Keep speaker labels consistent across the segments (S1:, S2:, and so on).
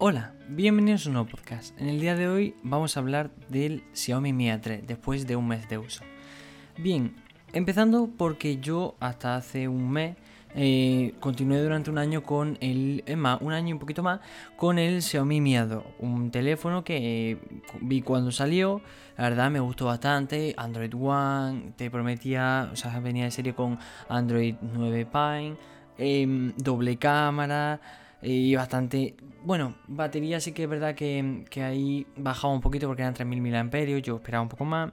S1: Hola, bienvenidos a un nuevo podcast. En el día de hoy vamos a hablar del Xiaomi Mi A3 después de un mes de uso. Bien, empezando porque yo hasta hace un mes eh, continué durante un año con el, es más, un año y un poquito más, con el Xiaomi Mi A2, un teléfono que eh, vi cuando salió, la verdad me gustó bastante, Android One, te prometía, o sea, venía de serie con Android 9 Pine, em, doble cámara y bastante... Bueno, batería sí que es verdad que, que ahí bajaba un poquito porque eran 3000 mAh, yo esperaba un poco más.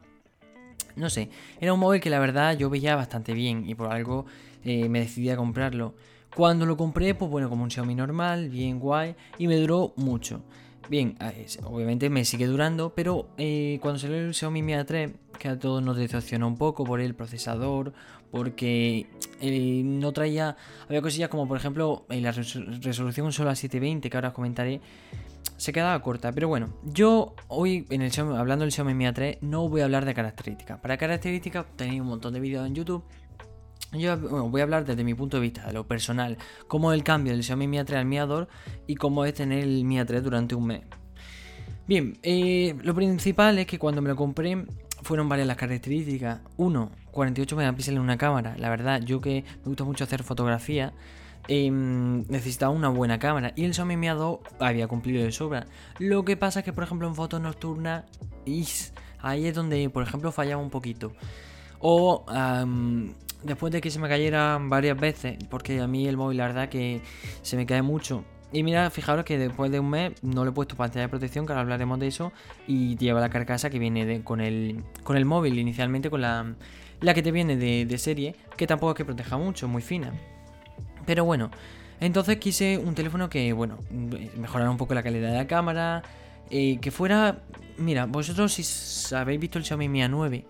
S1: No sé, era un móvil que la verdad yo veía bastante bien y por algo eh, me decidí a comprarlo. Cuando lo compré, pues bueno, como un Xiaomi normal, bien guay, y me duró mucho. Bien, obviamente me sigue durando, pero eh, cuando salió el Xiaomi Mi A3, que a todos nos decepcionó un poco por el procesador, porque eh, no traía, había cosillas como por ejemplo la resolución solo a 720, que ahora os comentaré, se quedaba corta. Pero bueno, yo hoy en el hablando del Xiaomi Mi A3 no voy a hablar de características. Para características tenéis un montón de vídeos en YouTube yo voy a hablar desde mi punto de vista, de lo personal, cómo el cambio del Xiaomi Mi A3 al Mi A2 y cómo es tener el Mi A3 durante un mes. Bien, eh, lo principal es que cuando me lo compré fueron varias las características. Uno, 48 megapíxeles en una cámara. La verdad, yo que me gusta mucho hacer fotografía, em, necesitaba una buena cámara. Y el Xiaomi Mi A2 había cumplido de sobra. Lo que pasa es que, por ejemplo, en fotos nocturnas, ahí es donde, por ejemplo, fallaba un poquito. O después de que se me cayera varias veces, porque a mí el móvil la verdad que se me cae mucho. Y mira, fijaros que después de un mes no le he puesto pantalla de protección, que ahora hablaremos de eso, y lleva la carcasa que viene con, el, con el móvil, inicialmente con la, la que te viene de, serie, que tampoco es que proteja mucho, muy fina. Pero bueno, entonces quise un teléfono que, bueno, mejorara un poco la calidad de la cámara, eh, que fuera, mira, vosotros si habéis visto el Xiaomi Mi A9,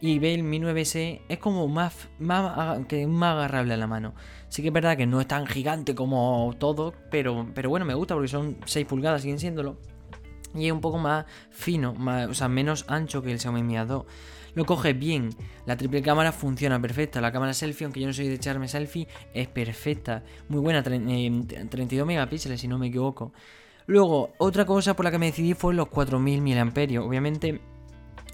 S1: y ve el Mi 9S es como más, más, que más agarrable a la mano. Sí que es verdad que no es tan gigante como todo, pero, pero bueno, me gusta porque son 6 pulgadas, siguen siéndolo. Y es un poco más fino, más, o sea, menos ancho que el Xiaomi Mi A2. Lo coge bien, la triple cámara funciona perfecta. La cámara selfie, aunque yo no soy de echarme selfie, es perfecta. Muy buena, 32 eh, megapíxeles si no me equivoco. Luego, otra cosa por la que me decidí fue los 4000 mAh. Obviamente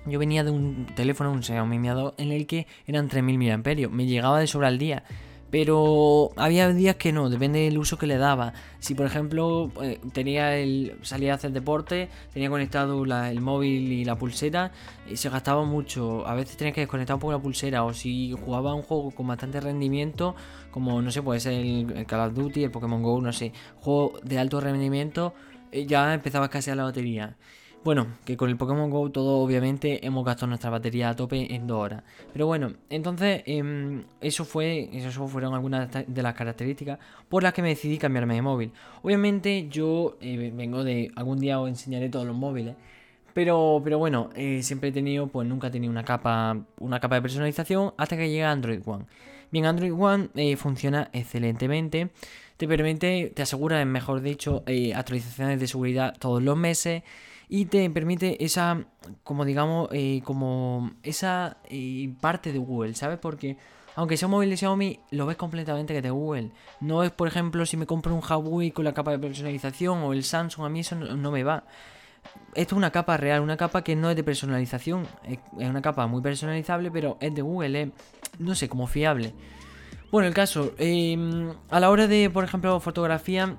S1: yo venía de un teléfono, un Xiaomi Mi A2, en el que eran 3000 mAh. Me llegaba de sobra al día. Pero había días que no, depende del uso que le daba. Si por ejemplo eh, tenía el, salía a hacer deporte, tenía conectado el móvil y la pulsera, y se gastaba mucho. A veces tenía que desconectar un poco la pulsera. O si jugaba un juego con bastante rendimiento, como no sé, puede ser el, Call of Duty, el Pokémon Go, no sé, juego de alto rendimiento, eh, ya empezaba a escasear la batería. Bueno, que con el Pokémon Go todo obviamente hemos gastado nuestra batería a tope en dos horas. Pero bueno, entonces em, eso fue, fueron algunas de las características por las que me decidí cambiarme de móvil. Obviamente yo eh, vengo de, algún día os enseñaré todos los móviles. Pero, pero bueno, eh, siempre he tenido, pues nunca he tenido una capa, una capa de personalización hasta que llega Android One. Bien, Android One eh, funciona excelentemente. Te permite, te asegura, mejor dicho, actualizaciones de seguridad todos los meses y te permite esa, como digamos, eh, como esa eh, parte de Google, ¿sabes? Porque aunque sea un móvil de Xiaomi, lo ves completamente que de Google. No es, por ejemplo, si me compro un Huawei con la capa de personalización o el Samsung, a mí eso no, me va. Esto es una capa real, una capa que no es de personalización. Es, una capa muy personalizable, pero es de Google, es, no sé, como fiable. Bueno, el caso, em, a la hora de, por ejemplo, fotografía,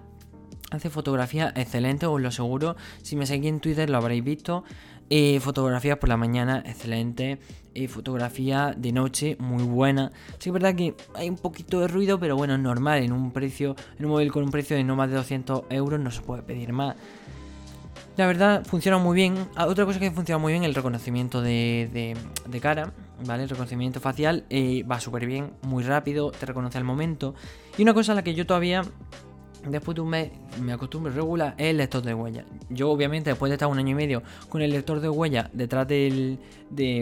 S1: Hace fotografía excelente, os lo aseguro. Si me seguís en Twitter lo habréis visto. Eh, fotografía por la mañana, excelente. Eh, fotografía de noche, muy buena. Sí, es verdad que hay un poquito de ruido, pero bueno, es normal. En un precio, en un móvil con un precio de no más de 200 euros no se puede pedir más. La verdad, funciona muy bien. Ah, otra cosa que funciona muy bien el reconocimiento de, cara, ¿vale? El reconocimiento facial eh, va súper bien, muy rápido, te reconoce al momento. Y una cosa a la que yo todavía después de un mes me acostumbro regular es el lector de huella. Yo obviamente después de estar un año y medio con el lector de huella detrás de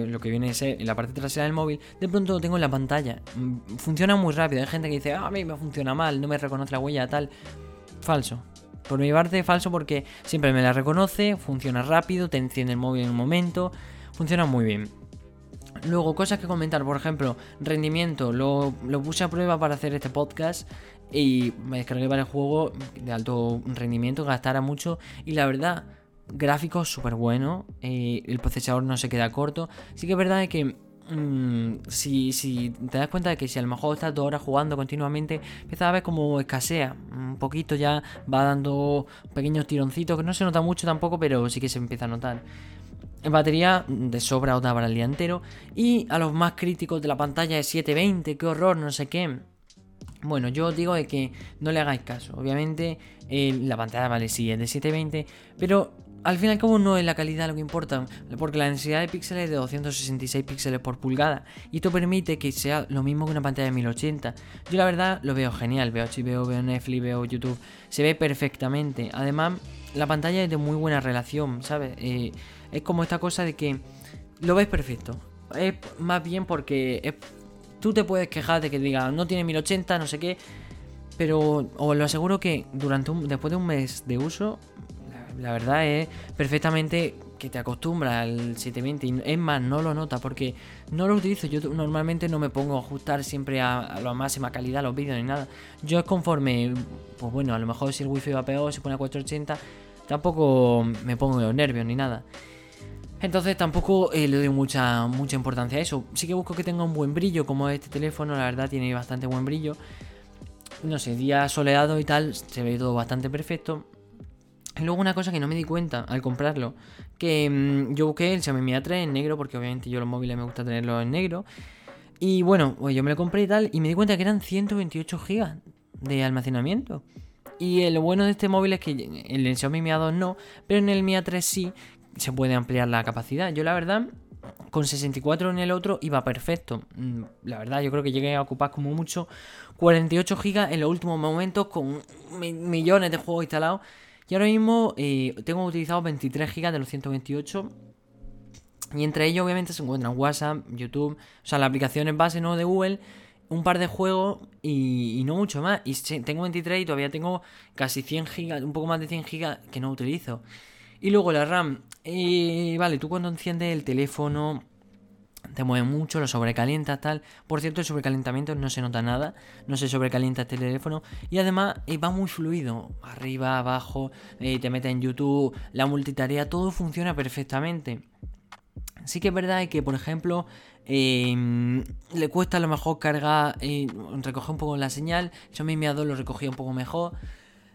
S1: lo que viene a ser la parte trasera del móvil, de pronto lo tengo en la pantalla. Mm, funciona muy rápido. Hay gente que dice, ah, a mí me funciona mal, no me reconoce la huella tal. Falso. Por mi parte falso porque siempre me la reconoce, funciona rápido, te enciende el móvil en un momento, funciona muy bien. Luego, cosas que comentar, por ejemplo, rendimiento, lo, puse a prueba para hacer este podcast y me descargué para el juego de alto rendimiento, gastara mucho y la verdad, gráficos súper buenos, eh, el procesador no se queda corto. Sí que es verdad que mm, si, si, te das cuenta de que si a lo mejor estás dos horas jugando continuamente, empiezas a ver como escasea. Un poquito ya va dando pequeños tironcitos, que no se nota mucho tampoco, pero sí que se empieza a notar. En batería de sobra otra para el día entero. Y a los más críticos de la pantalla de 720, qué horror, no sé qué. Bueno, yo os digo de que no le hagáis caso. Obviamente eh, la pantalla vale sí es de 720, pero al fin y al cabo no es la calidad lo que importa, porque la densidad de píxeles es de 266 píxeles por pulgada y esto permite que sea lo mismo que una pantalla de 1080. Yo la verdad lo veo genial, veo HBO, veo Netflix, veo YouTube, se ve perfectamente. Además, la pantalla es de muy buena relación, ¿sabes? Eh, es como esta cosa de que lo ves perfecto. Es más bien porque es Tú te puedes quejar de que diga, no tiene 1080, no sé qué. Pero os lo aseguro que durante un, después de un mes de uso, la, verdad es perfectamente que te acostumbras al 720. Y es más, no lo nota porque no lo utilizo. Yo normalmente no me pongo a ajustar siempre a, la máxima calidad los vídeos ni nada. Yo es conforme, pues bueno, a lo mejor si el wifi va peor, si pone a 480, tampoco me pongo los nervios ni nada. Entonces tampoco eh, le doy mucha, mucha importancia a eso. Sí que busco que tenga un buen brillo, como este teléfono, la verdad tiene bastante buen brillo. No sé, día soleado y tal, se ve todo bastante perfecto. Luego una cosa que no me di cuenta al comprarlo, que mm, yo busqué el Xiaomi Mi A3 en negro, porque obviamente yo los móviles me gusta tenerlos en negro. Y bueno, pues yo me lo compré y tal, y me di cuenta que eran 128 GB de almacenamiento. Y lo bueno de este móvil es que en el Xiaomi Mi A2 no, pero en el Mi A3 sí, se puede ampliar la capacidad. Yo la verdad, con 64 en el otro iba perfecto. Mm, la verdad, yo creo que llegué a ocupar como mucho 48 GB en los últimos momentos con millones de juegos instalados. Y ahora mismo eh, tengo utilizado 23 GB de los 128. Y entre ellos obviamente se encuentran WhatsApp, YouTube, o sea, las aplicaciones base ¿no? de Google, un par de juegos y, no mucho más. Y tengo 23 y todavía tengo casi 100 GB, un poco más de 100 GB que no utilizo. Y luego la RAM. Eh, vale, tú cuando enciendes el teléfono te mueve mucho, lo sobrecalientas, tal. Por cierto, el sobrecalentamiento no se nota nada, no se sobrecalienta este teléfono. Y además eh, va muy fluido, arriba, abajo, eh, te metes en YouTube, la multitarea, todo funciona perfectamente. Sí que es verdad que, por ejemplo, em, le cuesta a lo mejor cargar, recoger un poco la señal. Yo mi Mi lo recogía un poco mejor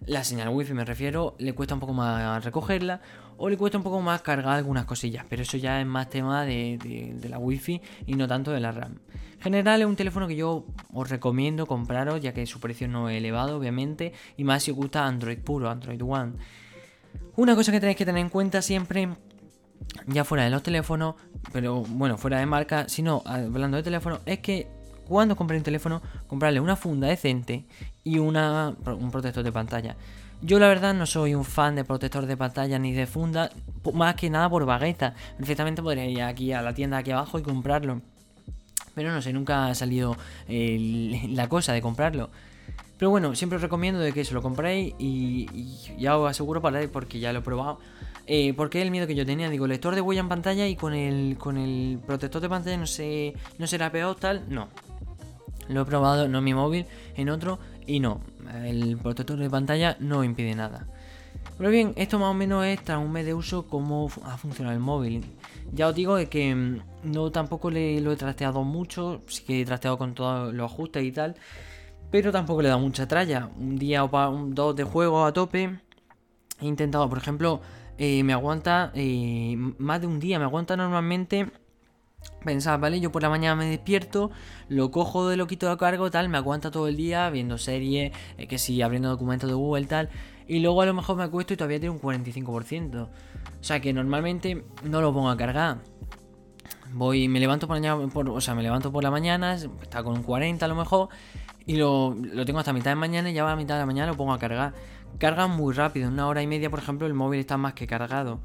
S1: la señal wifi me refiero, le cuesta un poco más recogerla o le cuesta un poco más cargar algunas cosillas, pero eso ya es más tema de, la wifi y no tanto de la RAM. En general es un teléfono que yo os recomiendo compraros ya que su precio no es elevado obviamente y más si os gusta Android puro, Android One. Una cosa que tenéis que tener en cuenta siempre ya fuera de los teléfonos, pero bueno, fuera de marca, sino hablando de teléfono, es que cuando compréis un teléfono, comprarle una funda decente y una, un protector de pantalla. Yo la verdad no soy un fan de protector de pantalla ni de funda, más que nada por vagueza. Perfectamente podría ir aquí a la tienda aquí abajo y comprarlo. Pero no sé, nunca ha salido la cosa de comprarlo. Pero bueno, siempre os recomiendo de que se lo compréis y, ya os aseguro para porque ya lo he probado. Eh, porque el miedo que yo tenía, digo, lector de huella en pantalla y con el, con el protector de pantalla no sé, no será peor tal, no. Lo he probado no en mi móvil, en otro, y no. El protector de pantalla no impide nada. Pero bien, esto más o menos es tras un mes de uso cómo ha funcionado el móvil. Ya os digo que mm, no tampoco le, lo he trasteado mucho, sí que he trasteado con todos los ajustes y tal, pero tampoco le dado mucha tralla. Un día o un, dos de juego a tope. He intentado, por ejemplo, eh, me aguanta eh, más de un día, me aguanta normalmente Pensaba, vale, yo por la mañana me despierto, lo cojo de lo quito de cargo, tal, me aguanta todo el día viendo series, eh, que sí, abriendo documentos de Google, tal, y luego a lo mejor me acuesto y todavía tiene un 45%. O sea que normalmente no lo pongo a cargar. Voy, me levanto por, la mañana, o sea, me levanto por la mañana, está con un 40 a lo mejor, y lo, lo tengo hasta mitad de mañana y ya va a mitad de la mañana lo pongo a cargar. Carga muy rápido, en una hora y media, por ejemplo, el móvil está más que cargado.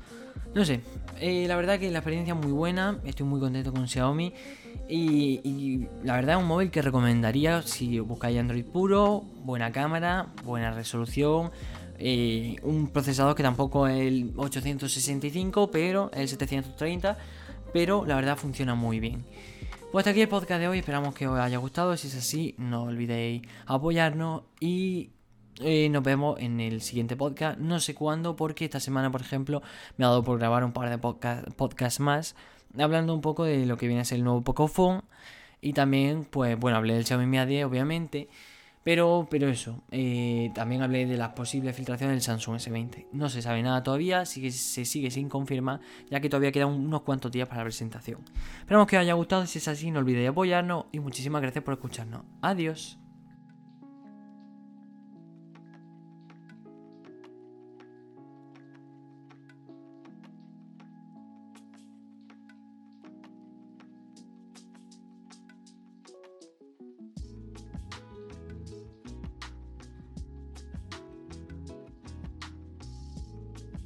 S1: No sé, eh, la verdad que la experiencia es muy buena, estoy muy contento con Xiaomi y, la verdad es un móvil que recomendaría si buscáis Android puro, buena cámara, buena resolución, eh, un procesador que tampoco es el 865, pero el 730, pero la verdad funciona muy bien. Pues hasta aquí el podcast de hoy, esperamos que os haya gustado, si es así, no olvidéis apoyarnos y eh, nos vemos en el siguiente podcast, no sé cuándo, porque esta semana, por ejemplo, me ha dado por grabar un par de podcasts podcast más, hablando un poco de lo que viene a ser el nuevo Pocophone. Y también, pues bueno, hablé del Xiaomi Mi A10, obviamente. Pero, pero eso, eh, también hablé de las posibles filtraciones del Samsung S20. No se sabe nada todavía, sigue, se sigue sin confirmar, ya que todavía quedan unos cuantos días para la presentación. Esperamos que os haya gustado, si es así no olvidéis apoyarnos y muchísimas gracias por escucharnos. Adiós.